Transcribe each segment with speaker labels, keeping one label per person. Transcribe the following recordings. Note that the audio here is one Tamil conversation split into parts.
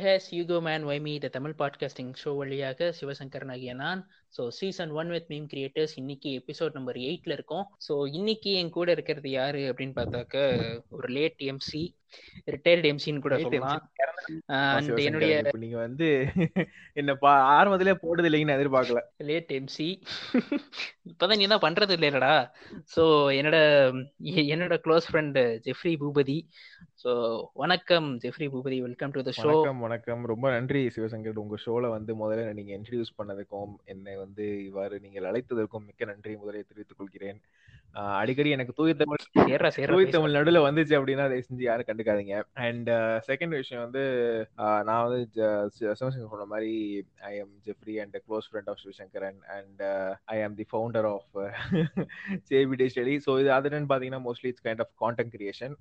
Speaker 1: ஹெஸ் யூகோ மேன் வைமி த தமிழ் பாட்காஸ்டிங் ஷோ வழியாக சிவசங்கரன் ஆகிய நான். So season one with meme creators இன்னைக்கு எபிசோட் நம்பர் எயிட்ல இருக்கோம். ஸோ இன்னைக்கு என் கூட இருக்கிறது யாரு அப்படின்னு பார்த்தாக்க ஒரு லேட் எம்சி ரிட்டையர்டு எம்சின்னு கூட சொல்லலாம். அண்ட் என்னுடைய
Speaker 2: நீங்க வந்து என்ன பா ஆரம்பத்திலே போடுது இல்லைங்கன்னு எதிர்பார்க்கல.
Speaker 1: லேட் எம்சி இப்பதான் நீ தான் பண்றது இல்லைடா ஸோ என்னோட என்னோட close friend Jeffrey Boopathi so வணக்கம் Jeffrey Boopathi welcome to the show
Speaker 2: வணக்கம் வணக்கம். ரொம்ப நன்றி சிவசங்கர். உங்க ஷோல வந்து முதல்ல நீங்க இன்ட்ரடியூஸ் பண்ணதுக்கும் என்னை வந்து இவ்வாறு நீங்கள் அழைத்ததற்கும் மிக்க நன்றி. முதலில் தெரிவித்துக் கொள்கிறேன். அடிக்கடி எனக்கு தூய தமிழ் தூய தமிழ் நடுவில் வந்துச்சு அப்படின்னா அதை செஞ்சு யாரும் கண்டுக்காதீங்க. அண்ட் செகண்ட் விஷயம் வந்து நான் வந்து சிவசங்கர் சொன்ன மாதிரி I am Jeffrey and close friend of Sivasankaran. And I am the founder of சேபிடே study so இது அதுன்னு பார்த்தீங்கன்னா mostly it's kind of content creation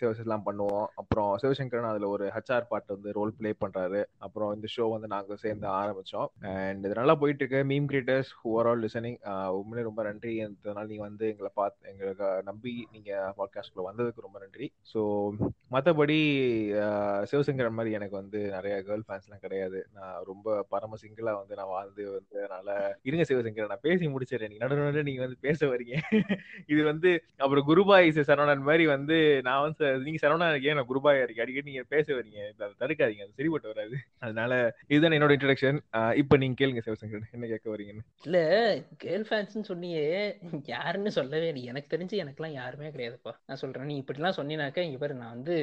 Speaker 2: சர்வீசஸ்லாம் பண்ணுவோம். அப்புறம் சிவசங்கரன் அதில் ஒரு ஹச்ஆர் பார்ட் வந்து ரோல் பிளே பண்ணுறாரு அப்புறம் இந்த ஷோ வந்து நாங்கள் சேர்ந்து ஆரம்பித்தோம் அண்ட் இது நல்லா போயிட்டு இருக்கு. மீம் கிரியேட்டர்ஸ் ஆல் லிசனிங் உண்மையிலே ரொம்ப நன்றி. இதனால நீங்கள் வந்து எங்களை பார்த்து எங்களுக்கு நம்பி நீங்கள் பாட்காஸ்ட்ல வந்ததுக்கு ரொம்ப நன்றி. ஸோ மற்றபடி சிவசங்கரன் மாதிரி எனக்கு வந்து நிறைய கேர்ள் ஃபேன்ஸ்லாம் கிடையாது. நான் ரொம்ப பரம சிங்கிளாக வந்து நான் வாழ்ந்து வந்து அதனால இருங்க சிவசங்கரன் நான் பேசி முடிச்சிடறேன். நீங்கள் நடுவு நடுவு நீங்கள் வந்து பேச வரீங்க. இது வந்து அப்புறம் குருபாய் சரவணன் மாதிரி வந்து நான் வந்து நீங்க சரவணா இருக்கேன் நான் குருபாயா இருக்கேன். அடிக்கடி நீங்க பேச வரீங்க. அதை தடுக்காதீங்க. அது சரிப்பட்டு வராது. அதனால இதுதான் என்னோட இன்ட்ரடக்ஷன் இப்போ நீங்க கேளுங்க சிவசங்கர் என்ன கேட்க வரீங்கன்னு
Speaker 1: இல்ல கேர்ள் ஃபேன்ஸ்னு சொன்னியே யாருன்னு சொல்லவே இல்லை. எனக்கு தெரிஞ்சு எனக்குலாம் யாருமே கிடையாதுப்பா. நான் சொல்றேன். நீ இப்படிலாம் சொன்னினாக்க இங்க பாரு நான் வந்து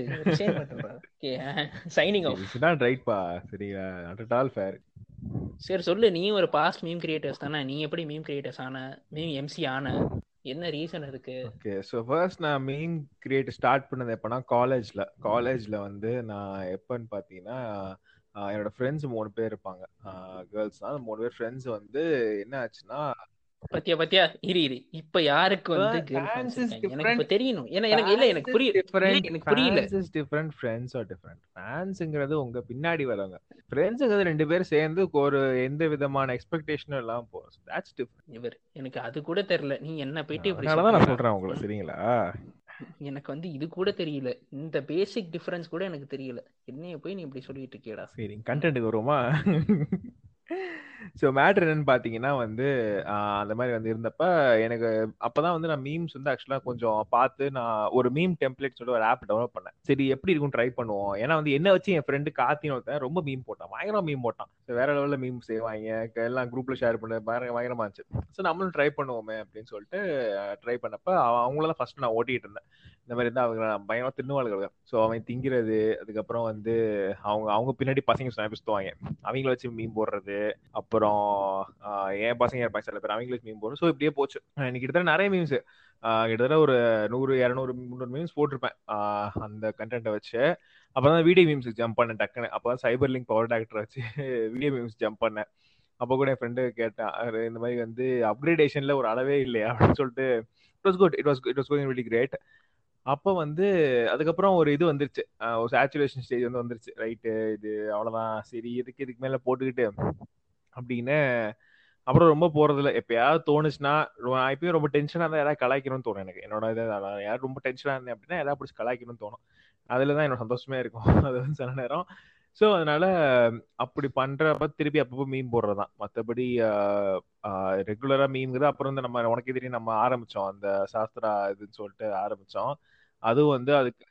Speaker 1: சைனிங் ஆஃப்
Speaker 2: இதுதான் ரைட்பா சரியா நாட் ஆல் ஃபேர்
Speaker 1: சரி சொல்லு. நீ ஒரு பாஸ்ட் மீம் கிரியேட்டர்ஸ் தானே. நீ எப்படி மீம் கிரியேட்டர்ஸ் ஆன மீம் எம்சி ஆன? என்ன ரீசன் இருக்கு?
Speaker 2: ஓகே ஸோ ஃபர்ஸ்ட் நான் மெயின் கிரியேட் ஸ்டார்ட் பண்ணது எப்போனா காலேஜ்ல காலேஜ்ல வந்து நான் எப்பன்னு பார்த்தீங்கன்னா என்னோட ஃப்ரெண்ட்ஸ் மூணு பேர் இருப்பாங்க. கேர்ள்ஸ் தான். மூணு பேர் ஃப்ரெண்ட்ஸ் வந்து என்ன ஆச்சுன்னா
Speaker 1: பத்தியா பத்தியா? இரு இரு. இப்ப யாருக்கு வந்து எனக்கு தெரியணும் ஏன்னா எனக்கு இல்ல எனக்கு புரியல எனக்கு புரியல.
Speaker 2: டிஃபரண்ட் ஃப்ரெண்ட்ஸ் ஆர் டிஃபரண்ட் ஃபேன்ஸ்ங்கிறது உங்க பின்னாடி வரவங்க. ஃப்ரெண்ட்ஸ்ங்கிறது ரெண்டு பேரும் சேர்ந்து ஒரு எந்த விதமான எக்ஸ்பெக்டேஷனும் இல்லாம போறோம் தட்ஸ் டிஃபரண்ட்
Speaker 1: இவர் எனக்கு அது கூட தெரியல. நீ என்ன போயிட்டு
Speaker 2: இப்படி நான் சொல்றேன் உங்களுக்கு சரிங்களா?
Speaker 1: எனக்கு வந்து இது கூட தெரியல. இந்த பேசிக் டிஃபரன்ஸ் கூட எனக்கு தெரியல. என்னைய போய் நீ இப்படி சொல்லிட்டு இருக்கியடா?
Speaker 2: சரி கண்டென்ட் வருமா ஸோ மேட்ரு என்னன்னு பார்த்தீங்கன்னா வந்து அந்த மாதிரி வந்து இருந்தப்ப எனக்கு அப்போதான் வந்து நான் மீம்ஸ் வந்து ஆக்சுவலாக கொஞ்சம் பார்த்து நான் ஒரு மீம் டெம்ப்ளேட் சொல்லி ஒரு ஆப் டெவலப் பண்ணேன். சரி எப்படி இருக்கும் ட்ரை பண்ணுவோம். ஏன்னா வந்து என்ன வச்சு என் ஃப்ரெண்டு காத்தின்னு ஒருத்தன் ரொம்ப மீம் போட்டான். பயங்கரம் மீம் போட்டான். வேற லெவலில் மீம் செய்வாங்க. எல்லாம் குரூப்ல ஷேர் பண்ண. பயங்கர பயங்கரமா இருந்துச்சு. ஸோ நம்மளும் ட்ரை பண்ணுவோமே அப்படின்னு சொல்லிட்டு ட்ரை பண்ணப்ப அவங்கள ஃபர்ஸ்ட் நான் ஓட்டிகிட்டு இருந்தேன். இந்த மாதிரி இருந்தால் அவங்க பயங்கரமாக தின்னுவாளுகள் ஸோ அவன் திங்கிறது அதுக்கப்புறம் வந்து அவங்க அவங்க பின்னாடி பசங்க ஸ்னாப் சுத்துவாங்க? அவங்கள வச்சு மீன் போடுறது அப்புறம் என் பசங்க இருப்பாங்க சில பேர். அவங்களுக்கு மீன் போடுறது ஸோ இப்படியே போச்சு. எனக்கு கிட்டத்தட்ட நிறைய மீம்ஸ் கிட்டத்தட்ட ஒரு நூறு இரநூறு முந்நூறு மீம்ஸ் போட்டிருப்பேன். அந்த கண்டென்ட்டை வச்சு. அப்பதான் வீடியோ மீம்ஸ் ஜம்ப் பண்ணேன் டக்குன்னு. அப்பதான் சைபர் லிங்க் பவர் டாக்டர் வச்சு வீடியோ மீம்ஸ் ஜம்ப் பண்ணேன். அப்போ கூட என் ஃப்ரெண்டு கேட்டேன் இந்த மாதிரி வந்து அப்கிரேடேஷனில் ஒரு அளவே இல்லையா? அப்படின்னு சொல்லிட்டு it was good it was it was going very great அப்போ வந்து அதுக்கப்புறம் ஒரு இது வந்துருச்சு. ஒரு சேச்சுரேஷன் ஸ்டேஜ் வந்து வந்துருச்சு. ரைட்டு இது அவ்வளோதான் சரி இதுக்கு இதுக்கு மேலே போட்டுக்கிட்டு அப்படின்னு. அப்புறம் ரொம்ப போகிறதில்ல எப்பயாவது தோணுச்சுன்னா நான் இப்பயும் ரொம்ப டென்ஷனாக இருந்தால் ஏதாவது கலாய்க்கணும்னு தோணும் எனக்கு. என்னோட இதை யாரும் ரொம்ப டென்ஷனாக இருந்தேன் அப்படின்னா எதாவது பிடிச்சி கலாய்க்கணும்னு தோணும். அதில் தான் என்னோட சந்தோஷமே இருக்கும். அது வந்து சில நேரம் ஸோ அதனால அப்படி பண்றப்ப திருப்பி அப்பப்போ மீன் போடுறது தான் மற்றபடி ரெகுலரா மீன்கிறது அப்புறம் வந்து நம்ம உனக்கு தெரியும் நம்ம ஆரம்பிச்சோம். அந்த சாஸ்திரா இதுன்னு சொல்லிட்டு ஆரம்பிச்சோம். அதுவும் வந்து அதுக்கு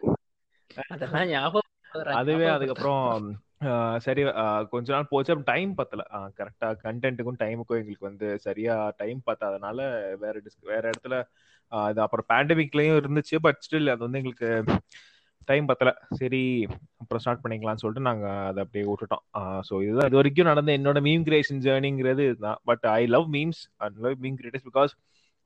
Speaker 2: அதுவே அதுக்கப்புறம் சரி கொஞ்ச நாள் போச்சு. அப்புறம் டைம் பத்தல. கரெக்டா கண்டென்ட்டுக்கும் டைமுக்கும் எங்களுக்கு வந்து சரியா டைம் பத்தாதனால வேற டிஸ்க் வேற இடத்துல இது அப்புறம் பேண்டமிக்லயும் இருந்துச்சு. பட் ஸ்டில் அது வந்து எங்களுக்கு டைம் பத்தல. சரி அப்புறம் ஸ்டார்ட் பண்ணிக்கலாம்னு சொல்லிட்டு நாங்க அதை அப்படியே விட்டுட்டோம். ஸோ இதுதான். இது வரைக்கும் நடந்த என்னோட மீம் கிரியேஷன் ஜேர்னிங்கிறது இதுதான். But I love memes I love meme creators because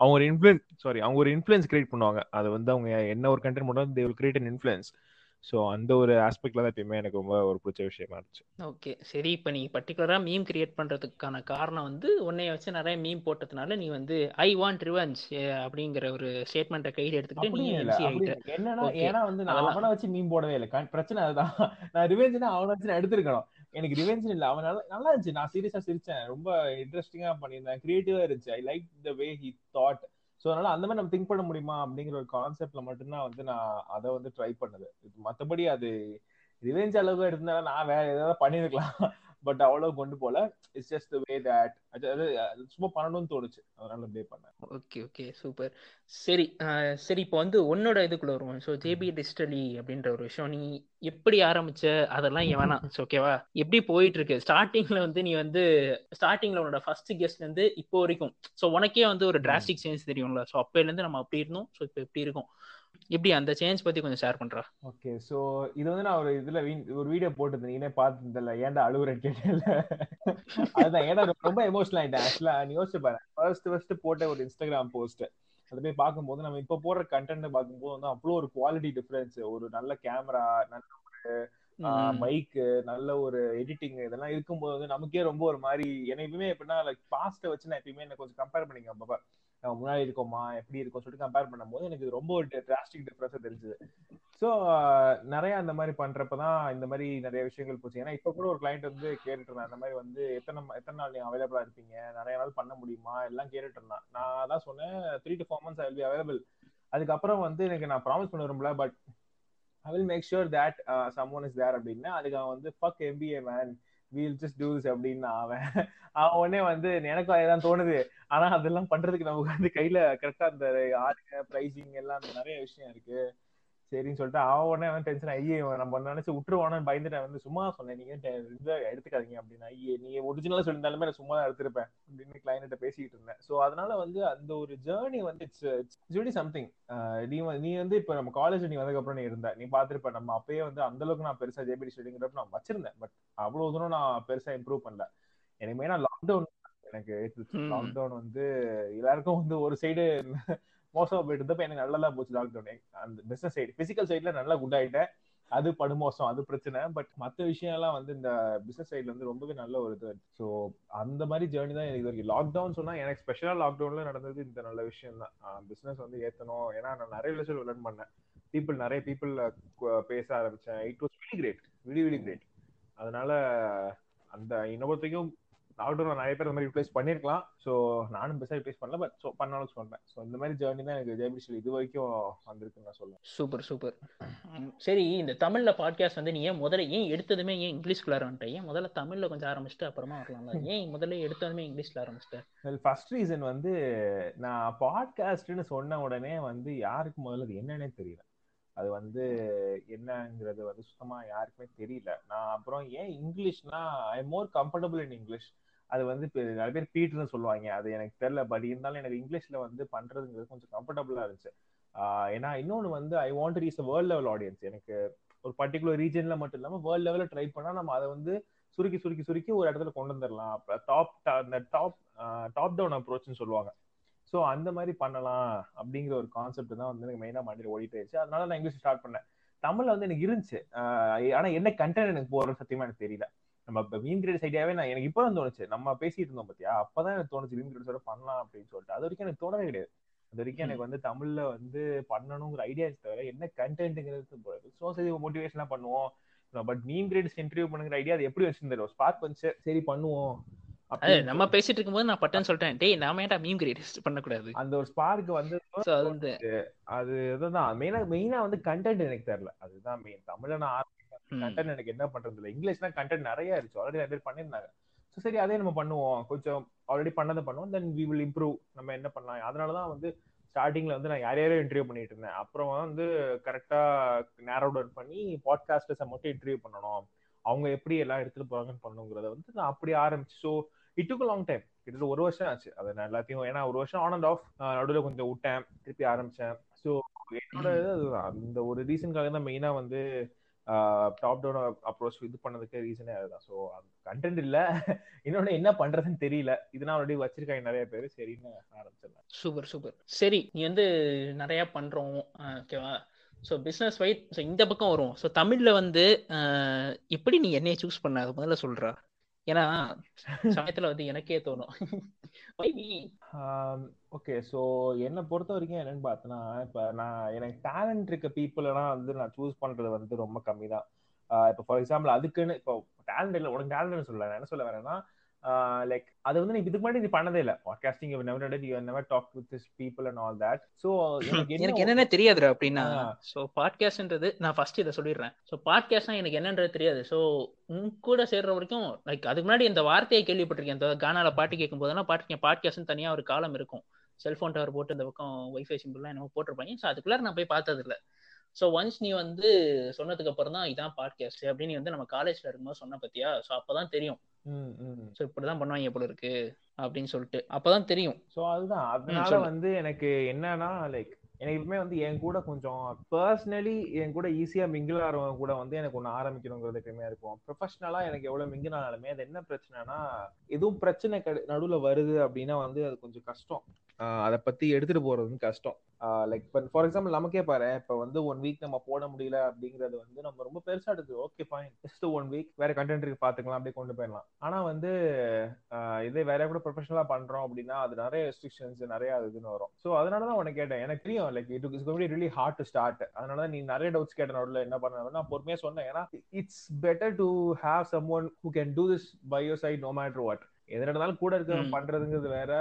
Speaker 2: அவங்க ஒரு இன்ஃப்ளூயன்ஸ் சாரி அவங்க ஒரு இன்ஃப்ளூயன்ஸ் கிரியேட் பண்ணுவாங்க. அது வந்து அவங்க என்ன ஒரு கண்டென்ட் பண்ணுவாங்க they will create an influence so அந்த ஒரு ஆஸ்பெக்ட்ல தான் எப்பயுமே எனக்கு ரொம்ப ஒரு பிடிச்ச விஷயமா இருந்துச்சு.
Speaker 1: ஓகே சரி இப்போ நீ பர்டிகுலராக மீம் கிரியேட் பண்ணுறதுக்கான காரணம் வந்து உன்னைய வச்சு நிறைய மீம் போட்டதுனால நீ வந்து ஐ வாண்ட் ரிவெஞ்ச் அப்படிங்கிற ஒரு ஸ்டேட்மெண்ட்டை கையில் எடுத்துக்கிட்டு நீ எம்சி ஆகிட்ட
Speaker 2: என்னன்னா ஏன்னா வந்து நான் அவனை வச்சு மீம் போடவே இல்லை. பிரச்சனை அதுதான். நான் ரிவெஞ்ச்னா அவனை வச்சு நான் எடுத்திருக்கணும். எனக்கு ரிவெஞ்ச் இல்லை. அவன் நல்லா நல்லா இருந்துச்சு. நான் சீரியஸா சிரிச்சேன். ரொம்ப இன்ட்ரெஸ்டிங்கா பண்ணியிருந்தேன். கிரியேட்டிவா இருந்துச்சு. I like the way he thought so அதனால அந்த மாதிரி நம்ம திங்க் பண்ண முடியுமா? அப்படிங்கிற ஒரு கான்செப்ட்ல மட்டும்தான் வந்து நான் அதை வந்து ட்ரை பண்ணது. மற்றபடி அது ரிவெஞ்ச் அளவுக்கு இருந்தாலும் நான் வேற ஏதாவது பண்ணிருக்கலாம் பட் அவ்வளவு கொண்டு போல. இட்ஸ் ஜஸ்ட் வே தட் சும்மா பண்ணணும்னு தோணுச்சு. அதனால ப்ளே பண்ணேன்.
Speaker 1: ஓகே ஓகே சூப்பர் சரி சரி இப்போ வந்து உன்னோட இதுக்குள்ள வருவோம். ஸோ ஜேபி டிஜிட்டலி அப்படின்ற ஒரு விஷயம். நீ எப்படி ஆரம்பிச்ச? அதெல்லாம் வேணாம். ஓகேவா எப்படி போயிட்டு இருக்கு ஸ்டார்டிங்ல வந்து நீ வந்து ஸ்டார்டிங்ல உன்னோட ஃபர்ஸ்ட் கெஸ்ட் வந்து இப்போ வரைக்கும். ஸோ உனக்கே வந்து ஒரு டிராஸ்டிக் சேஞ்ச் தெரியும்ல. ஸோ அப்பையில இருந்து நம்ம அப்படி இருந்தோம். ஸோ இப்போ எப்படி இருக்கும்? எப்படி அந்த சேஞ்ச் பத்தி கொஞ்சம் ஷேர் பண்றா?
Speaker 2: ஓகே சோ இது வந்து நான் ஒரு இதுல ஒரு வீடியோ போட்டு நீனே பார்த்ததில்ல ஏன்டா அழுகுற கேட்டல அதுதான் ஏன்னா ரொம்ப எமோஷனல் ஆயிட்டேன். ஆக்சுவலா நீ யோசிச்சு பாரு. ஃபர்ஸ்ட் ஃபர்ஸ்ட் போட்ட ஒரு இன்ஸ்டாகிராம் போஸ்ட் அது போய் பார்க்கும்போது நம்ம இப்ப போடுற கண்டென்ட் பார்க்கும்போது வந்து அவ்வளோ ஒரு குவாலிட்டி டிஃபரன்ஸ் ஒரு நல்ல கேமரா நல்ல ஒரு மைக்கு நல்ல ஒரு எடிட்டிங் இதெல்லாம் இருக்கும்போது வந்து நமக்கே ரொம்ப ஒரு மாதிரி என்ன எப்பயுமே எப்படின்னா லைக் பாஸ்ட வச்சு நான் எப்பயுமே என்ன கொஞ்சம் கம்பேர் பண்ணிக்க அப்பப்ப. நம்ம முன்னாடி இருக்கோமா? எப்படி இருக்கும் சொல்லிட்டு கம்பேர் பண்ணும்போது எனக்கு ரொம்ப ஒரு டிராஸ்டிக் டிஃபரன்ஸ் தெரிஞ்சது. ஸோ நிறைய அந்த மாதிரி பண்றப்பதான் இந்த மாதிரி நிறைய விஷயங்கள் போச்சு. ஏன்னா இப்ப கூட ஒரு கிளைண்ட் வந்து கேட்டுட்டு அந்த மாதிரி வந்து எத்தனை எத்தனை நாள் நீங்க அவைலபிளா இருப்பீங்க? நிறைய நாள் பண்ண முடியுமா? எல்லாம் கேட்டுட்டு இருந்தான். நான் தான் சொன்னேன் three to four months I be available அதுக்கப்புறம் வந்து எனக்கு நான் ப்ராமிஸ் பண்ண விரும்பல but I will make sure that someone is there அப்படின்னா. அதுக்கு அவன் வந்து fuck MBA man wheel just two's அப்படின்னு அவன். அவன் உடனே வந்து எனக்கும் அதுதான் தோணுது. ஆனா அதெல்லாம் பண்றதுக்கு நமக்கு வந்து கையில கரெக்டா அந்த ஆளுங்க பிரைசிங் எல்லாம் நிறைய விஷயம் இருக்கு. சரின்னு சொல்லிட்டு அவன் உடனே அவன் டென்ஷன் ஐயே நம்ம நினைச்சு விட்டுருவானு பயந்துட்டு வந்து சும்மா சொன்னேன் நீங்க எடுத்துக்காதீங்க அப்படின்னு. ஐயே நீ ஒரிஜினலா சொல்லியிருந்தாலுமே நான் சும்மா எடுத்திருப்பேன் அப்படின்னு கிளைண்ட்ட பேசிட்டு இருந்தேன். ஸோ அதனால வந்து அந்த ஒரு ஜேர்னி வந்து இட்ஸ் இட்ஸ் சம்திங் நீ நீ வந்து இப்ப நம்ம காலேஜ் நீ வந்ததுக்கப்புறம் நீ இருந்த நீ பாத்திருப்ப நம்ம அப்பயே வந்து அந்த அளவுக்கு நான் பெருசா ஜேபிடி ஸ்டடிங்கிறப்ப நான் வச்சிருந்தேன். பட் அவ்வளவு தூரம் நான் பெருசா இம்ப்ரூவ் பண்ணல. எனக்கு மெயினா லாக்டவுன் எனக்கு லாக்டவுன் வந்து எல்லாருக்கும் வந்து ஒரு சைடு மோசமா போயிட்டு இருந்தப்ப எனக்கு நல்லா போச்சு லாக்டவுன் அந்த பிசினஸ் சைடு பிசிக்கல் சைட்ல நல்லா குட் ஆயிட்டேன் அது படுமோசம் அது பிரச்சனை. பட் மற்ற விஷயம் எல்லாம் வந்து இந்த பிசினஸ் சைட்ல வந்து ரொம்பவே நல்ல ஒரு இது. ஸோ அந்த மாதிரி ஜேர்னி தான் எனக்கு இது வரைக்கும். லாக்டவுன் சொன்னா எனக்கு ஸ்பெஷலா லாக்டவுன்ல நடந்தது இந்த நல்ல விஷயம் தான் பிசினஸ் வந்து ஏத்தணும். ஏன்னா நான் நிறைய விஷயம் லேர்ன் பண்ணேன். பீப்புள் நிறைய பீப்புள் பேச ஆரம்பிச்சேன். It was very great very very great அதனால அந்த இன்னொருத்தையும் லாக்டவுன் நிறைய பேர் இந்த மாதிரி ரிப்ளேஸ் பண்ணிருக்கலாம். ஸோ நானும் பெருசாக ரிப்ளேஸ் பண்ணல பட் ஸோ பண்ணாலும் சொல்றேன். ஸோ இந்த மாதிரி ஜேர்னி தான் எனக்கு ஜெயபிஷல் இது வரைக்கும் வந்திருக்குன்னு நான் சொல்லுவேன்.
Speaker 1: Super super. சரி இந்த தமிழ்ல பாட்காஸ்ட் வந்து நீ ஏன் முதல்ல ஏன் எடுத்ததுமே ஏன் இங்கிலீஷ்குள்ள வந்துட்டேன் ஏன் முதல்ல தமிழ்ல கொஞ்சம் ஆரம்பிச்சுட்டு அப்புறமா வரலாம்ல? ஏன் முதல்ல எடுத்ததுமே இங்கிலீஷ்ல ஆரம்பிச்சிட்டேன்
Speaker 2: ஃபர்ஸ்ட் ரீசன் வந்து நான் பாட்காஸ்ட்னு சொன்ன உடனே வந்து யாருக்கு முதல்ல அது என்னன்னே தெரியல. அது வந்து என்னங்கிறது வந்து சுத்தமா யாருக்குமே தெரியல. நான் அப்புறம் ஏன் இங்கிலீஷ்னா ஐ மோர் கம்ஃபர்டபுள் இன் இங்கிலீஷ் அது வந்து நிறைய பேர் பீட்னு சொல்லுவாங்க. அது எனக்கு தெரியல. பட் இருந்தாலும் எனக்கு இங்கிலீஷ்ல வந்து பண்றதுங்கிறது கொஞ்சம் கம்ஃபர்டபுளா இருந்துச்சு. ஏன்னா இன்னொன்று வந்து I want reach world level audience எனக்கு ஒரு பர்டிகுலர் ரீஜன்ல மட்டும் இல்லாமல் வேர்ல்ட் லெவலில் ட்ரை பண்ணா நம்ம அதை வந்து சுருக்கி சுருக்கி சுருக்கி ஒரு இடத்துல கொண்டு வந்துடலாம் டாப் அந்த டாப் டாப் டவுன் அப்ரோச்னு சொல்லுவாங்க. ஸோ அந்த மாதிரி பண்ணலாம் அப்படிங்கிற ஒரு கான்செப்ட் தான் வந்து எனக்கு மெயினாக மண்டியில் ஓடிட்டு இருந்துச்சு. அதனால நான் இங்கிலீஷ் ஸ்டார்ட் பண்ணேன். தமிழ்ல வந்து எனக்கு இருந்துச்சு. ஆனால் என்ன கண்டென்ட் எனக்கு போடுறது சத்தியமா எனக்கு தெரியல. நம்ம மீன் கிரேட்ஸ் ஐடியாவே நான் எனக்கு இப்போ தான் தோணுச்சு. நம்ம பேசிட்டு இருந்தோம் பார்த்தியா அப்பதான் எனக்கு தோணுச்சு மீன் கிரேட்ஸோட பண்ணலாம் அப்படின்னு சொல்லிட்டு. அது வரைக்கும் எனக்கு தோணவே கிடையாது. அது வரைக்கும் எனக்கு வந்து தமிழ்ல வந்து பண்ணணுங்கிற ஐடியாஸ் தவிர என்ன கண்டென்ட்ங்கிறது போறது. ஸோ சரி பண்ணுவோம். பட் மீன் கிரேட்ஸ் இன்டர்வியூ பண்ணுங்கிற ஐடியா அது எப்படி வச்சிருந்தாரு ஸ்பார்க் வந்துச்சு. சரி பண்ணுவோம்.
Speaker 1: அது நம்ம பேசிட்டு இருக்கும்போது நான் பட்டன் சொல்லிட்டேன். டேய் நாம ஏன்டா மீம் கிரியேட் பண்ணக்கூடாது?
Speaker 2: அந்த ஒரு ஸ்பார்க் வந்து
Speaker 1: அது
Speaker 2: அது இதுதான் மெயினா மெயினா வந்து கண்டென்ட் எனக்கு தெரியல. அதுதான் மெயின் தமிழ்ல நான் கண்டென்ட் எனக்கு என்ன பண்றது இல்லை இங்கிலீஷ்னா கண்டென்ட் நிறைய இருந்துச்சு. ஆல்ரெடி நிறைய பேர் பண்ணியிருந்தாங்க. ஸோ சரி அதே நம்ம பண்ணுவோம். கொஞ்சம் ஆல்ரெடி பண்ணதை பண்ணுவோம். தென் வி வில் இம்ப்ரூவ் நம்ம என்ன பண்ணலாம்? அதனால தான் வந்து ஸ்டார்டிங்ல வந்து நான் யார் யாரையும் இன்டர்வியூ பண்ணிட்டு இருந்தேன். அப்புறம் வந்து கரெக்டா நேரோ டவுன் பண்ணி பாட்காஸ்டர்ஸை மட்டும் இன்டர்வியூ பண்ணணும். அவங்க எப்படி எல்லாம் எடுத்துட்டு போறாங்கன்னு பண்ணுங்கிறத வந்து நான் அப்படி ஆரம்பிச்சு. So it took long time கிட்டத்தட்ட ஒரு வருஷம் ஆச்சு. அதை நான் எல்லாத்தையும் ஏன்னா ஒரு வருஷம் ஆன் அண்ட் ஆஃப் நடுவில் கொஞ்சம் விட்டேன். திருப்பி ஆரம்பிச்சேன். ஸோ என்னோட அந்த ஒரு ரீசனுக்காக தான் மெயினா வந்து டாப் டவுன் அப்ரோச் இது பண்ணதுக்கு ரீசனே அதுதான். ஸோ கண்டென்ட் இல்ல. இன்னொன்னு என்ன பண்றதுன்னு தெரியல. இதெல்லாம் ஆல்ரெடி வச்சிருக்காங்க நிறைய பேர். சரின்னு ஆரம்பிச்சிடலாம்.
Speaker 1: சூப்பர் சூப்பர் சரி நீ வந்து நிறைய பண்றோம். ஓகேவா ஸோ பிஸ்னஸ் வைட் ஸோ இந்த பக்கம் வரும் ஸோ தமிழ்ல வந்து எப்படி நீ என்னைய சூஸ் பண்ண? அது முதல்ல சொல்றா. ஏன்னா சமயத்துல வந்து எனக்கே தோணும்.
Speaker 2: ஓகே ஸோ என்னை பொறுத்த வரைக்கும் என்னன்னு பார்த்தோன்னா இப்போ நான் எனக்கு டேலண்ட் இருக்க பீப்புளெல்லாம் வந்து நான் சூஸ் பண்றது வந்து ரொம்ப கம்மி தான் இப்போ ஃபார் எக்ஸாம்பிள் அதுக்குன்னு இப்போ டேலண்ட் இல்லை உனக்கு டேலண்ட் சொல்ல என்ன சொல்ல வரேன்னா லைக் அது வந்து நீ இதுக்கு முன்னாடி நீ பண்ணதே இல்ல. Podcasting you never you never talk with this people and all that so
Speaker 1: எனக்கு என்னென்ன தெரியாதுடா அப்படின்னா சோ பாட்காஸ்ட்ன்றது நான் ஃபர்ஸ்ட் இதை சொல்லிடுறேன். சோ பாட்காஸ்ட்னா எனக்கு என்னன்றது தெரியாது. சோ உன் கூட சேர்ற வரைக்கும் லைக் அதுக்கு முன்னாடி இந்த வார்த்தையை கேள்விப்பட்டிருக்கேன். இந்த கானால பாட்டு கேட்கும் போதெல்லாம் பாட்டு பாட்காஸ்ட்னு தனியா ஒரு காலம் இருக்கும். செல்போன் டவர் போட்டு இந்த பக்கம் வைஃபை சிம்பிள்லாம் என்னமோ போட்டிருப்பாங்க. ஸோ அதுக்குள்ளார நான் போய் பார்த்தது இல்லை. ஸோ ஒன்ஸ் நீ வந்து சொன்னதுக்கு அப்புறம் தான் இதான் பாட்காஸ்ட் அப்படின்னு வந்து நம்ம காலேஜ்ல இருக்கும்போது சொன்ன பத்தியா? ஸோ அப்பதான் தெரியும். ஸோ இப்படிதான் பண்ணுவாங்க போல இருக்கு அப்படின்னு சொல்லிட்டு. அப்பதான் தெரியும்.
Speaker 2: ஸோ அதுதான். அதனால வந்து எனக்கு என்னன்னா லைக் எனக்கு எப்பவுமே வந்து என் கூட கொஞ்சம் பர்சனலி என் கூட ஈஸியா மிங்கிள் ஆகிறவங்க கூட வந்து எனக்கு ஒன்று ஆரம்பிக்கணுங்கிறது எப்பயுமே இருக்கும். ப்ரொஃபஷனலா எனக்கு எவ்வளவு மிங்கிள் ஆனாலுமே அது என்ன பிரச்சனைனா எதுவும் பிரச்சனை நடுவில் வருது அப்படின்னா வந்து அது கொஞ்சம் கஷ்டம். அதை பத்தி எடுத்துட்டு போறது கஷ்டம். லைக் இப்போ ஃபார் எக்ஸாம்பிள் நமக்கே பாரு இப்போ வந்து ஒன் வீக் நம்ம போட முடியல அப்படிங்கறது வந்து நம்ம ரொம்ப பெருசா எடுக்கு okay fine just one week வேற கண்டென்ட் இருக்கு பாத்துக்கலாம் அப்படியே கொண்டு போயிடலாம். ஆனா வந்து இதே வேற கூட ப்ரொஃபஷனலா பண்றோம் அப்படின்னா அது நிறைய ரெஸ்ட்ரிக்ஷன்ஸ் நிறைய இதுன்னு வரும். ஸோ அதனால தான் உனக்கு கேட்டேன். எனக்கு தெரியும் like it is Gopi really hard to start அதனால நீ நிறைய டவுட்ஸ் கேட்ட நடுவில் என்ன பண்ண நான் பொறுமையா சொன்னேன். ஏன்னா it's better to have someone who can do this by your side no matter what எது நடந்தாலும் கூட இருக்க பண்றதுங்கிறது வேற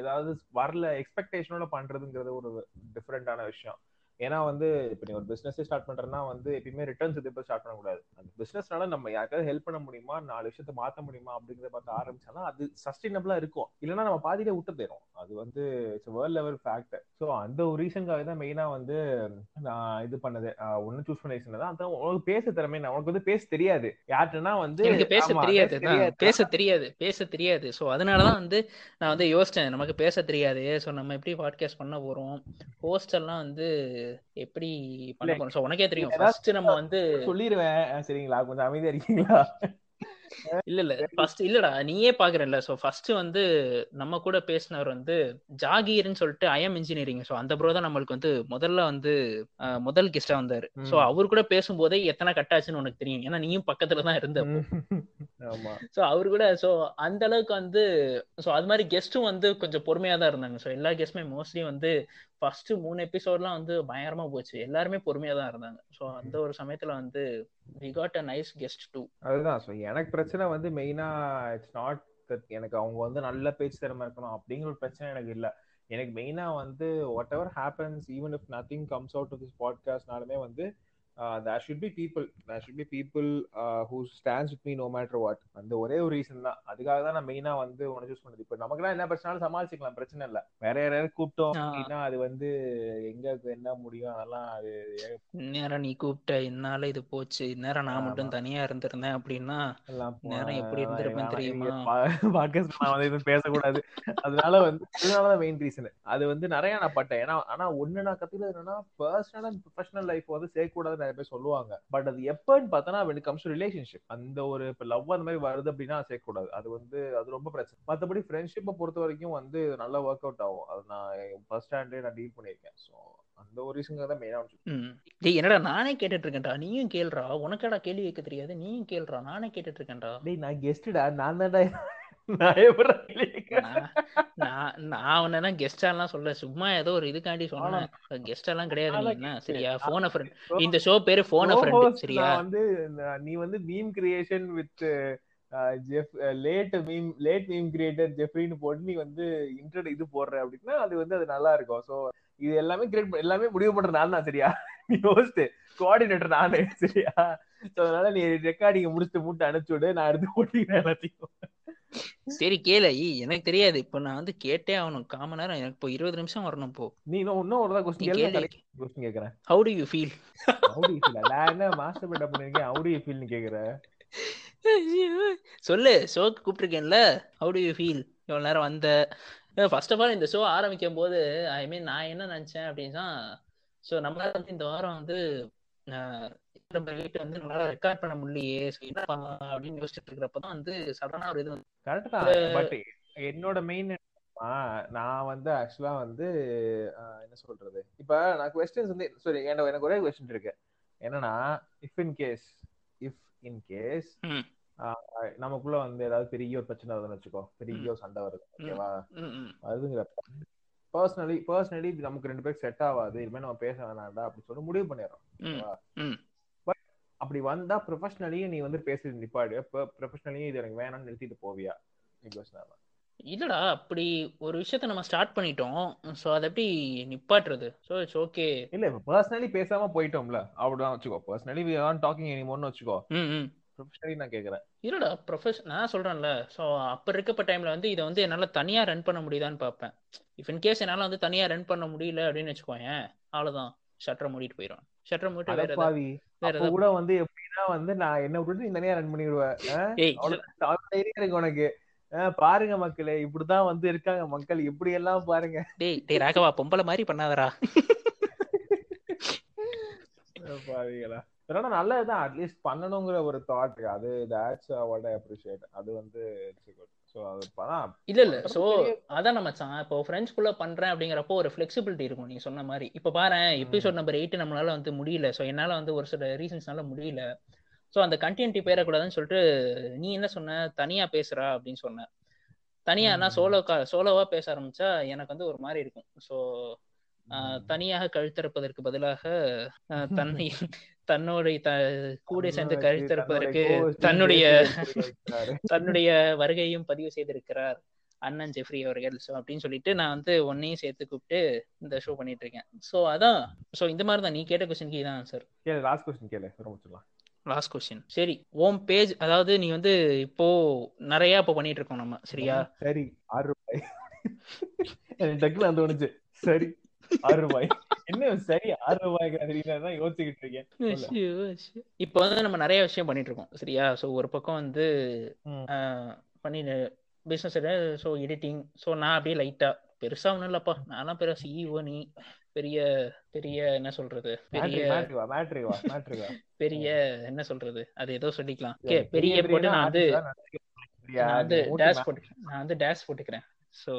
Speaker 2: ஏதாவது வரல எக்ஸ்பெக்டேஷனோட பண்றதுங்கிறது ஒரு டிஃப்ரெண்டான விஷயம். ஏன்னா வந்து இப்போ நீ ஒரு பிசினஸ் ஸ்டார்ட் பண்றேன்னா வந்து எப்பயுமே ரிட்டர்ன்ஸ் எதிர்ப்பு ஸ்டார்ட் பண்ணக்கூடாது. அந்த பிசினஸ்னால நம்ம யாருக்காவது ஹெல்ப் பண்ண முடியுமா? நாலு விஷயத்த மாத்த முடியுமா? அப்படிங்கிறத பார்த்து ஆரம்பிச்சாலும் அது சஸ்டைனபிளா இருக்கும். இல்லைன்னா நம்ம பாதியிலே விட்டு போயிடும் அது வந்து it's world level fact so அந்த ஒரு ரீசனுக்காக தான் மெயினா வந்து நான் இது பண்ணது. ஒன்னு சூஸ் பண்ண ரீசன் தான் அதான் உனக்கு பேச திறமை உனக்கு வந்து பேச தெரியாது. யார்ட்டுனா வந்து
Speaker 1: எனக்கு பேச தெரியாது. பேச தெரியாது. பேச தெரியாது. ஸோ அதனாலதான் வந்து நான் வந்து யோசிச்சேன் நமக்கு பேச தெரியாது. ஸோ நம்ம எப்படி பாட்காஸ்ட் பண்ண போறோம்? ஹோஸ்ட் எல்லாம் வந்து எப்படி பண்ண போறோம்? சோ உனக்கே தெரியும். ஃபர்ஸ்ட் நம்ம வந்து
Speaker 2: சொல்லிடுவேன் சரிங்களா? கொஞ்சம் அமைதியா இருக்கீங்களா?
Speaker 1: இல்ல இல்ல. ஃபர்ஸ்ட் இல்லடா நீயே பாக்குறல்ல சோ ஃபர்ஸ்ட் வந்து நம்ம கூட பேசினவர் வந்து ஜாகீர்னு சொல்லிட்டு ஐஎம் இன்ஜினியரிங் சோ அந்த ப்ரோ தான் நம்மளுக்கு வந்து முதல்ல வந்து முதல் கெஸ்டா வந்தாரு. சோ அவர் கூட பேசும்போதே எத்தனை கட்டாச்சுன்னு உனக்கு தெரியும். ஏன்னா நீயும் பக்கத்துல தான் இருந்த சோ அவரு கூட சோ அந்த அளவுக்கு வந்து சோ அது மாதிரி கெஸ்டும் வந்து கொஞ்சம் பொறுமையா தான் இருந்தாங்க. சோ எல்லா கெஸ்டுமே மோஸ்ட்லி வந்து ஃபர்ஸ்ட் மூணு எபிசோட்லாம் வந்து பயங்கரமா போச்சு. எல்லாருமே பொறுமையா தான் இருந்தாங்க. சோ அந்த ஒரு சமயத்துல வந்து we got a nice guest too
Speaker 2: அதுதான். ஸோ எனக்கு பிரச்சனை வந்து மெயினா இட்ஸ் நாட் எனக்கு அவங்க வந்து நல்ல பேச்சு திறமை இருக்கணும் அப்படிங்கிற ஒரு பிரச்சனை எனக்கு இல்லை. எனக்கு மெயினா வந்து whatever happens even if nothing comes out of this பாட்காஸ்ட்னாலுமே வந்து there should be people there should be people who stands with me no matter what அந்த ஒரே ஒரு ரீசன் தான். அதுக்காக தான் நான் மெயினா வந்து உன சூஸ் பண்ணது. இப்போ நமக்குலாம் என்ன பிரச்சனாலும் சமாளிச்சுக்கலாம். பிரச்சனை இல்லை. வேற யாராவது கூப்பிட்டோம் அப்படின்னா அது வந்து எங்க என்ன முடியும் அதெல்லாம் அது
Speaker 1: நேரம் நீ கூப்பிட்ட என்னால இது போச்சு நேரம் நான் மட்டும் தனியா இருந்திருந்தேன் அப்படின்னா நேரம் எப்படி இருந்திருப்பேன் தெரியுமா?
Speaker 2: பாட்காஸ்ட் நான் வந்து எதுவும் பேசக்கூடாது. அதனால வந்து அதனாலதான் மெயின் ரீசன் அது வந்து நிறைய நான் பட்டேன். ஏன்னா ஆனா ஒண்ணு நான் கத்துக்கிறது என்னன்னா பர்சனல் அண்ட் ப்ரொஃபஷனல் லைஃப் வந்து சேர்க்கக்கூடாது நிறைய பேர் சொல்லுவாங்க. பட் அது எப்பன்னு பார்த்தனா வென் கம்ஸ் டு ரிலேஷன்ஷிப் அந்த ஒரு இப்ப லவ் அந்த மாதிரி வருது அப்படின்னா சேர்க்கக்கூடாது. அது வந்து அது ரொம்ப பிரச்சனை. மற்றபடி ஃப்ரெண்ட்ஷிப்பை பொறுத்த வரைக்கும் வந்து நல்லா ஒர்க் அவுட் ஆகும். அது நான் ஃபர்ஸ்ட் ஹேண்டே நான் டீல் பண்ணியிருக்கேன். ஸோ அந்த ஒரு ரீசன் தான் மெயினா
Speaker 1: டேய் என்னடா நானே கேட்டுட்டு இருக்கேன்டா நீயும் கேள்றா. உனக்கடா கேள்வி கேட்க தெரியாது? நீயும் கேள்றா. நானே கேட்டுட்டு இருக்கேன்டா
Speaker 2: டேய் நான் கெஸ்டடா நான் தான்டா
Speaker 1: நான் உன்னா கெஸ்ட் எல்லாம் சொல்ல சும்மா ஏதோ ஒரு இதுக்காண்டி சொன்னேன். கெஸ்ட் எல்லாம் கிடையாது சரியா? போன ஃப்ரெண்ட் இந்த ஷோ பேரு போன ஃப்ரெண்ட் சரியா?
Speaker 2: வந்து நீ வந்து meme creation with Jeff late meme late meme creator ஜெஃப்ரின்னு போட்டு நீ வந்து இன்டர் இது போடுற அப்படின்னா அது வந்து அது நல்லா இருக்கும். ஸோ இது எல்லாமே கிரியேட் எல்லாமே முடிவு பண்ற நான் தான் சரியா? நீ ஹோஸ்ட் கோஆர்டினேட்டர் நானு சரியா? ஸோ அதனால நீ ரெக்கார்டிங் முடிச்சுட்டு மூட்டை அனுப்பிச்சு விடு. நான் எடுத்து போட்டிக்கிறேன் எல்லாத்தையும்.
Speaker 1: சரி கேள. எனக்கு தெரியாது. இப்ப நான் வந்து கேட்டே ஆகணும். காம நேரம் எனக்கு இப்போ இருபது நிமிஷம் வரணும் போ
Speaker 2: நீ இன்னும் ஒரு கொஸ்டின் கொஸ்டின் கேக்குறேன்
Speaker 1: how do you feel
Speaker 2: how do you feel நான் என்ன மாஸ்டர் பெட் பண்ணிருக்கேன்? ஹவு டு யூ ஃபீல்னு கேக்குறேன்
Speaker 1: சொல்லு. ஷோக்கு கூப்பிட்டுருக்கேன்ல. ஹவு டு யூ ஃபீல் இவ்வளவு நேரம் வந்த. ஃபர்ஸ்ட் ஆஃப் ஆல் இந்த ஷோ ஆரம்பிக்கும் போது ஐ மீன் நான் என்ன நினைச்சேன் அப்படின்னா ஸோ நம்மளால வந்து இந்த வாரம் வந்து நம்ம வீட்டு வந்து நம்மளால ரெக்கார்ட் பண்ண முடியலையே என்ன அப்படின்னு யோசிச்சுட்டு இருக்கிறப்பதான் வந்து சடனா ஒரு இது
Speaker 2: கரெக்ட் தான். பட் என்னோட மெயின் நான் வந்து ஆக்சுவலா வந்து என்ன சொல்றது? இப்ப நான் கொஸ்டின்ஸ் வந்து சரி எனக்கு ஒரே கொஸ்டின் இருக்கு. என்னன்னா if in case if in case நமக்குள்ள வந்து ஏதாவது பெரிய ஒரு பிரச்சனை வருதுன்னு வச்சுக்கோ பெரிய ஒரு சண்டை வருது ஓகேவா அதுங்கிற பர்சனலி பர்சனலி நமக்கு ரெண்டு பேருக்கு செட் ஆகாது இனிமே நம்ம பேச வேணாம்டா அப்படி சொல்லி முடிவு பண்ணிடுறோம் அப்படி வந்தா ப்ரொஃபஷனலியும் நீ வந்து பேசி நிப்பாடு. ப்ரொஃபஷனலியும் இது எனக்கு வேணாம்னு நிறுத்திட்டு போவியா?
Speaker 1: இல்லடா அப்படி ஒரு விஷயத்த நம்ம ஸ்டார்ட் பண்ணிட்டோம். சோ அதை எப்படி நிப்பாட்டுறது? சோ இட்ஸ் ஓகே
Speaker 2: இல்ல இப்ப பர்சனலி பேசாம போயிட்டோம்ல. அப்படிதான் வச்சுக்கோ. பர்சனலி வி ஆர் டாக்கிங் எனிமோர்னு வச்சுக்கோ. ப்ரொஃபஷனலி நான் கேக்குறேன்.
Speaker 1: இல்லடா ப்ரொஃபஷன் நான் சொல்றேன்ல. ஸோ அப்போ இருக்கப்ப டைம்ல வந்து இதை வந்து என்னால் தனியாக ரன் பண்ண முடியுதான்னு பார்ப்பேன். இஃப் இன் கேஸ் என்னால் வந்து தனியாக ரன் பண்ண முடியல அப்படின்னு வச்சுக்கோயேன் அவ்வளோதான் ஷட்டரை மூடிட்டு போயிடும் ஷட்டரை வேற
Speaker 2: கூட வந்து எப்படின்னா வந்து நான் என்ன விட்டுட்டு நீ தனியா ரன் பண்ணிடுவேன் இருக்கு உனக்கு. பாருங்க மக்களே இப்படிதான் வந்து இருக்காங்க மக்கள். இப்படி எல்லாம் பாருங்க.
Speaker 1: டேய் டேய் ராகவா பொம்பளை மாதிரி பண்ணாதடா.
Speaker 2: பாருங்களா ஆனா நல்லதுதான். அட்லீஸ்ட் பண்ணணுங்கிற ஒரு தாட் அது தட்ஸ் அப்ரிஷியேட் அது வந்து
Speaker 1: இல்ல இல்ல. சோ அதான் நம்ம சா- இப்போ ஃப்ரெண்ட்ஸ்குள்ள பண்றேன் அப்படிங்கிறப்போ ஒரு ஃபிளெக்சிபிலிட்டி இருக்கும். நீங்க சொன்ன மாதிரி. இப்போ பாரு எபிசோட் நம்பர் எயிட் நம்மளால வந்து முடியல. சோ என்னால வந்து ஒரு சில ரீசன்ஸ்னால முடியல. சோ அந்த கண்டினியூட்டி பேரக்கூடாதுன்னு சொல்லிட்டு நீ என்ன சொன்ன? தனியா பேசுறா அப்படின்னு சொன்ன. தனியா நான்
Speaker 2: ம்,
Speaker 1: சோலோ சோலோவா பேச ஆரம்பிச்சா எனக்கு வந்து ஒரு மாதிரி இருக்கும்.
Speaker 2: ம்.
Speaker 1: தனியாக கழுத்திருப்பதற்கு பதிலாக தன்னை தன்னோடைய கூட சேர்ந்து
Speaker 2: வச்சு தன்னுடைய
Speaker 1: தன்னுடைய வருகையும் பதிவு செய்திருக்கிறார் அண்ணன் ஜெஃப்ரி அவர்கள். ஸோ அப்படின்னு சொல்லிட்டு நான் வந்து ஒன்னையும் சேர்த்து கூப்பிட்டு இந்த ஷோ பண்ணிட்டு இருக்கேன். ஸோ அதான். ஸோ இந்த மாதிரி தான். நீ கேட்ட கொஸ்டினுக்கு இதான் ஆன்சர்
Speaker 2: கேளு லாஸ்ட் கொஸ்டின் கேளு. முடிச்சிடலாம்.
Speaker 1: லாஸ்ட் கொஸ்டின் சரி ஓம் பேஜ் அதாவது நீ வந்து இப்போ நிறைய இப்போ பண்ணிட்டு இருக்கோம் நம்ம சரியா?
Speaker 2: சரி. ஆறு ரூபாய். டக்குல அந்த ஒண்ணுச்சு சரி ஆறு ரூபாய். என்ன சரி ஆறு ரூபாய்க்கு தான் யோசிச்சுக்கிட்டு இருக்கேன்.
Speaker 1: இப்போ வந்து நம்ம நிறைய விஷயம் பண்ணிட்டு இருக்கோம் சரியா? ஸோ ஒரு பக்கம் வந்து பண்ணி பிஸ்னஸ் ஸோ எடிட்டிங் ஸோ நான் அப்படியே லைட்டா பெருசா ஒன்றும் இல்லப்பா. நான்லாம் பெரிய சிஇஓ நீ பெரிய பெரிய என்ன சொல்றது? பெரிய பெரிய என்ன சொல்றது? அது ஏதோ சொல்லிக்கலாம். பெரிய போட்டு நான் வந்து? நான் வந்து டேஷ் போட்டு நான் வந்து டேஷ் போட்டுக்கிறேன். ஸோ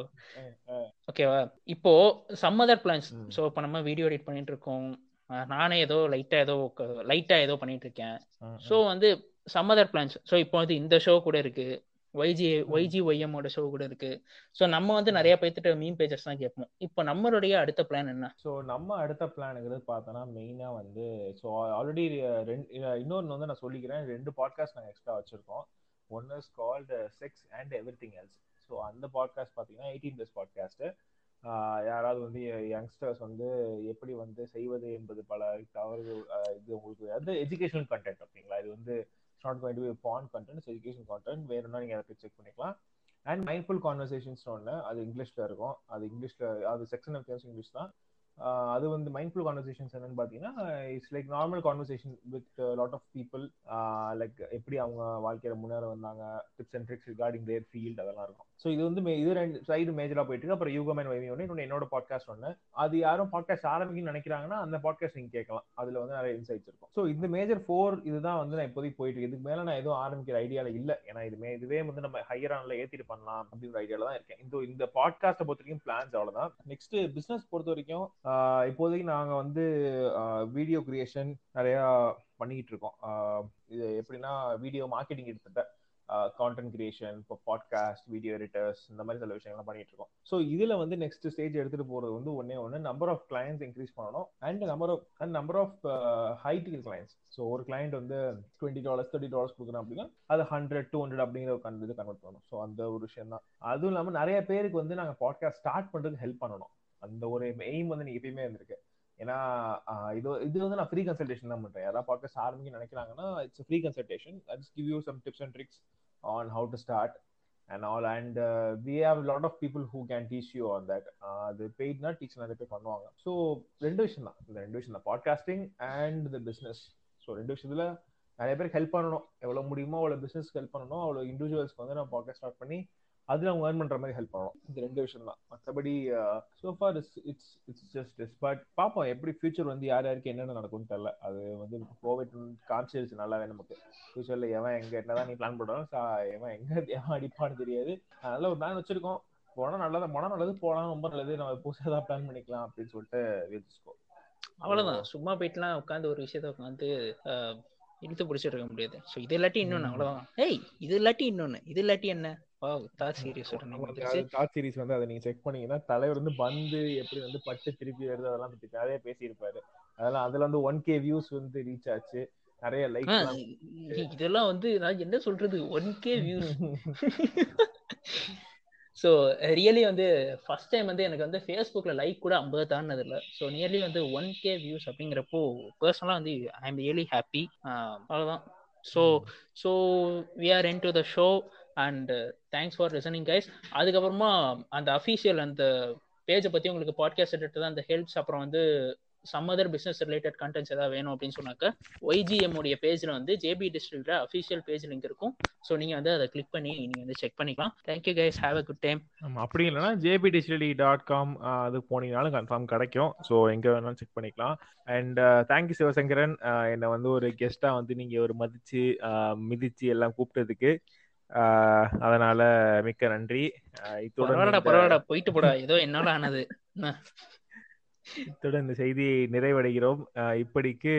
Speaker 1: ஓகேவா இப்போ சம் அதர் பிளான்ஸ். ஸோ இப்போ நம்ம வீடியோ எடிட் பண்ணிட்டு இருக்கோம் நானே ஏதோ லைட்டா ஏதோ லைட்டா ஏதோ பண்ணிட்டு இருக்கேன் ஸோ வந்து சம் அதர் பிளான்ஸ் ஸோ இப்போ வந்து இந்த ஷோ கூட இருக்கு. ஒய்ஜி ஒய்ஜி ஒய்எம்மோட ஷோ கூட இருக்கு. ஸோ நம்ம வந்து நிறைய பேர்த்துட்டு மீம் பேஜஸ் தான் கேட்போம். இப்போ நம்மளுடைய அடுத்த பிளான் என்ன?
Speaker 2: ஸோ நம்ம அடுத்த பிளானுங்கிறது பார்த்தோன்னா மெயினாக வந்து ஸோ ஆல்ரெடி ரெண்டு இன்னொன்று வந்து நான் சொல்லிக்கிறேன். ரெண்டு பாட்காஸ்ட் நாங்கள் எக்ஸ்ட்ரா வச்சுருக்கோம். One is called sex and everything else so அந்த பாட்காஸ்ட் பார்த்தீங்கன்னா எயிட்டீன் ப்ளஸ் பாட்காஸ்ட்டு யாராவது வந்து யங்ஸ்டர்ஸ் வந்து எப்படி வந்து செய்வது என்பது பல தவறு இது உங்களுக்கு அது எஜுகேஷனல் கண்டென்ட் ஓகேங்களா? இது வந்து not goin to be porn content education content வேணும்னா நீங்கள் அதை செக் பண்ணிக்கலாம். அண்ட் மைண்ட்ஃபுல் கான்வர்சேஷன்ஸ் ஒன்று அது இங்கிலீஷில் இருக்கும். அது இங்கிலீஷில் அது செக்ஷன் ஆஃப் இங்கிலீஷ் தான். அது வந்து மைண்ட்ஃபுல் கான்வர்சேஷன்ஸ் என்னன்னு பார்த்தீங்கன்னா it's like normal conversation with lot of people like எப்படி அவங்க வாழ்க்கையில முன்னேற வந்தாங்க tips and tricks regarding their field அதெல்லாம் இருக்கும். ஸோ இது வந்து மே- இது ரெண்டு சைடு மேஜராக போயிட்டு இருக்கு. அப்புறம் யூகமேன் வைவி ஒன்று இன்னொன்று என்னோட பாட்காஸ்ட் ஒன்று அது யாரும் பாட்காஸ்ட் ஆரம்பிக்கணும்னு நினைக்கிறாங்கன்னா அந்த பாட்காஸ்ட் நீங்கள் கேட்கலாம். அதில் வந்து நிறைய இன்சைட்ஸ் இருக்கும். ஸோ இந்த மேஜர் ஃபோர் இதுதான் வந்து நான் இப்போதைக்கு போயிட்டு இதுக்கு மேலே நான் எதுவும் ஆரம்பிக்கிற ஐடியாவில் இல்லை. ஏன்னா இதுமே இதுவே வந்து நம்ம ஹையர் ஆனில் ஏற்றிட்டு பண்ணலாம் அப்படின்ற ஐடியாவில் தான் இருக்கேன். இந்த இந்த பாட்காஸ்ட்டை பொறுத்த வரைக்கும் பிளான்ஸ் அவ்வளோதான் நெக்ஸ்ட் பிஸ்னஸ் பொறுத்த வரைக்கும் இப்போதைக்கு நாங்கள் வந்து வீடியோ கிரியேஷன் நிறையா பண்ணிக்கிட்டு இருக்கோம். இது எப்படின்னா வீடியோ மார்க்கெட்டிங் எடுத்துகிட்ட கான்டென்ட் கிரியேஷன் இப்போ பாட்காஸ்ட் வீடியோ எடிட்டர்ஸ் இந்த மாதிரி சில விஷயங்கள்லாம் பண்ணிட்டு இருக்கோம். ஸோ இதில் வந்து நெக்ஸ்ட் ஸ்டேஜ் எடுத்துகிட்டு போகிறது வந்து ஒன்னே ஒன்று நம்பர் ஆஃப் கிளைண்ட்ஸ் இன்க்ரீஸ் பண்ணணும் and number of and number of high clients so ஒரு கிளைண்ட் வந்து டுவெண்ட்டி டாலர்ஸ் தேர்ட்டி டாலர்ஸ் கொடுக்குறோம் அப்படின்னா அது ஹண்ட்ரட் டூ ஹண்ட்ரட் அப்படிங்கிற ஒரு இது கன்வெர்ட் பண்ணணும். ஸோ அந்த ஒரு விஷயம் தான் அதுவும் இல்லாமல் நிறைய பேருக்கு வந்து நாங்கள் பாட்காஸ்ட் ஸ்டார்ட் பண்ணுறதுக்கு ஹெல்ப் பண்ணணும். அந்த ஒரு எய்ம் வந்து நீ எப்பயுமே இருந்திருக்கு. ஏன்னா இது இது வந்து நான் ஃப்ரீ கன்சல்டேஷன் தான் பண்றேன். யாராவது பாட்காஸ்ட் ஆரம்பிக்க நினைக்கிறாங்கன்னா it's free consultation it's give you some tips and tricks on how to start and all and we have lot of people who can teach you on that அது பெய்ட்னா டீச் நிறைய பேர் பண்ணுவாங்க. ஸோ ரெண்டு விஷயம் தான். இந்த ரெண்டு விஷயம் தான். Podcasting and the business so ரெண்டு விஷயத்துல நிறைய பேருக்கு ஹெல்ப் பண்ணணும். எவ்வளோ முடியுமோ அவ்வளோ பிஸ்னஸ்க்கு ஹெல்ப் பண்ணணும். அவ்வளோ இண்டிவிஜுவல்ஸ்க்கு வந்து நான் பாட்காஸ்ட் ஸ்டார்ட் பண்ணி அதில் அவங்க ஏர்ன் பண்ணுற மாதிரி ஹெல்ப் பண்ணணும் இந்த ரெண்டு விஷயம் தான் மற்றபடி so far it's it's it's just is but பார்ப்போம் எப்படி ஃபியூச்சர் வந்து யார் யாருக்கு என்னென்ன நடக்கும்னு தெரியல. அது வந்து கோவிட் காமிச்சிருச்சு நல்லாவே நமக்கு. ஃபியூச்சரில் எவன் எங்கே என்னதான் நீ பிளான் பண்ணுறோம் எவன் எங்கே எவன் அடிப்பான்னு தெரியாது. அதனால ஒரு பிளான் வச்சிருக்கோம். போனால் நல்லதா போனால் நல்லது போனால் ரொம்ப நல்லது. நம்ம புதுசாக தான் பிளான் பண்ணிக்கலாம் அப்படின்னு சொல்லிட்டு வச்சுக்கோ
Speaker 1: அவ்வளவுதான். சும்மா போயிட்டுலாம் உட்காந்து ஒரு விஷயத்த உட்காந்து இழுத்து பிடிச்சிட்டு இருக்க முடியாது. ஸோ இது இல்லாட்டி இன்னொன்னு அவ்வளவுதான். ஏய் இது இல்லாட்டி இன்னொன்னு. இது இல்லாட்டி என்ன? தாட்
Speaker 2: சீரிஸ் வந்து அதை நீங்க செக் பண்ணீங்கன்னா தலைவர் வந்து பந்து எப்படி வந்து பட்டு திருப்பி வருது அதெல்லாம் பத்தி நிறைய பேசியிருப்பாரு. அதெல்லாம் அதுல வந்து ஒன் கே வியூஸ் வந்து ரீச் ஆச்சு. நிறைய லைக்
Speaker 1: இதெல்லாம் வந்து நான் என்ன சொல்றது? One K views so really வந்து ஃபர்ஸ்ட் டைம் வந்து எனக்கு வந்து ஃபேஸ்புக்கில் லைக் கூட ஐம்பது தாண்டினது இல்லை ஸோ நியர்லி வந்து ஒன் கே வியூஸ் அப்படிங்கிறப்போ பர்சனலாக வந்து ஐ எம் ரியலி ஹாப்பி அவ்வளோதான் so so we are into the show and thanks for listening guys அதுக்கப்புறமா அந்த அஃபீஷியல் அந்த பேஜை பற்றி உங்களுக்கு பாட்காஸ்ட் எடுத்து தான் அந்த ஹெல்ப்ஸ் அப்புறம் வந்து some other business related contents ஏதாவது வேணும் அப்படின்னு சொன்னாக்க ஒய்ஜிஎம் உடைய பேஜில் வந்து ஜேபி டிஸ்ட்ரிக்ட்ல அஃபிஷியல் பேஜ் லிங்க் இருக்கும். ஸோ நீங்கள் வந்து அதை கிளிக் பண்ணி நீங்கள் வந்து செக் பண்ணிக்கலாம். Thank you guys have a good time
Speaker 2: அப்படி இல்லைன்னா ஜேபி டிஸ்ட்ரிக்ட் டாட் காம் அது போனீங்கனாலும் கன்ஃபார்ம் கிடைக்கும். ஸோ எங்கே வேணாலும் செக் பண்ணிக்கலாம். And thank you Sivasankaran. என்னை வந்து ஒரு கெஸ்ட்டாக வந்து நீங்கள் ஒரு மதித்து மிதித்து எல்லாம் கூப்பிட்டதுக்கு அதனால மிக்க நன்றி.
Speaker 1: இத்துடன் போயிட்டு போடா. ஏதோ என்னால ஆனது.
Speaker 2: இத்துடன் இந்த செய்தியை நிறைவடைகிறோம். இப்படிக்கு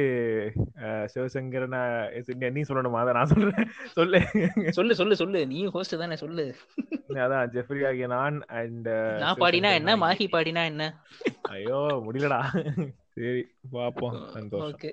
Speaker 2: சிவசங்கரன் நீ சொல்லணுமா? அதை நான் சொல்றேன். சொல்லு.
Speaker 1: சொல்லு சொல்லு சொல்லு. நீ ஹோஸ்ட் தானே சொல்லு.
Speaker 2: அதான் ஜெஃப்ரி ஆகிய நான் அண்ட்
Speaker 1: நான் பாடினா என்ன? மாஹி பாடினா என்ன?
Speaker 2: ஐயோ முடியலடா. சரி பாப்போம் சந்தோஷம்.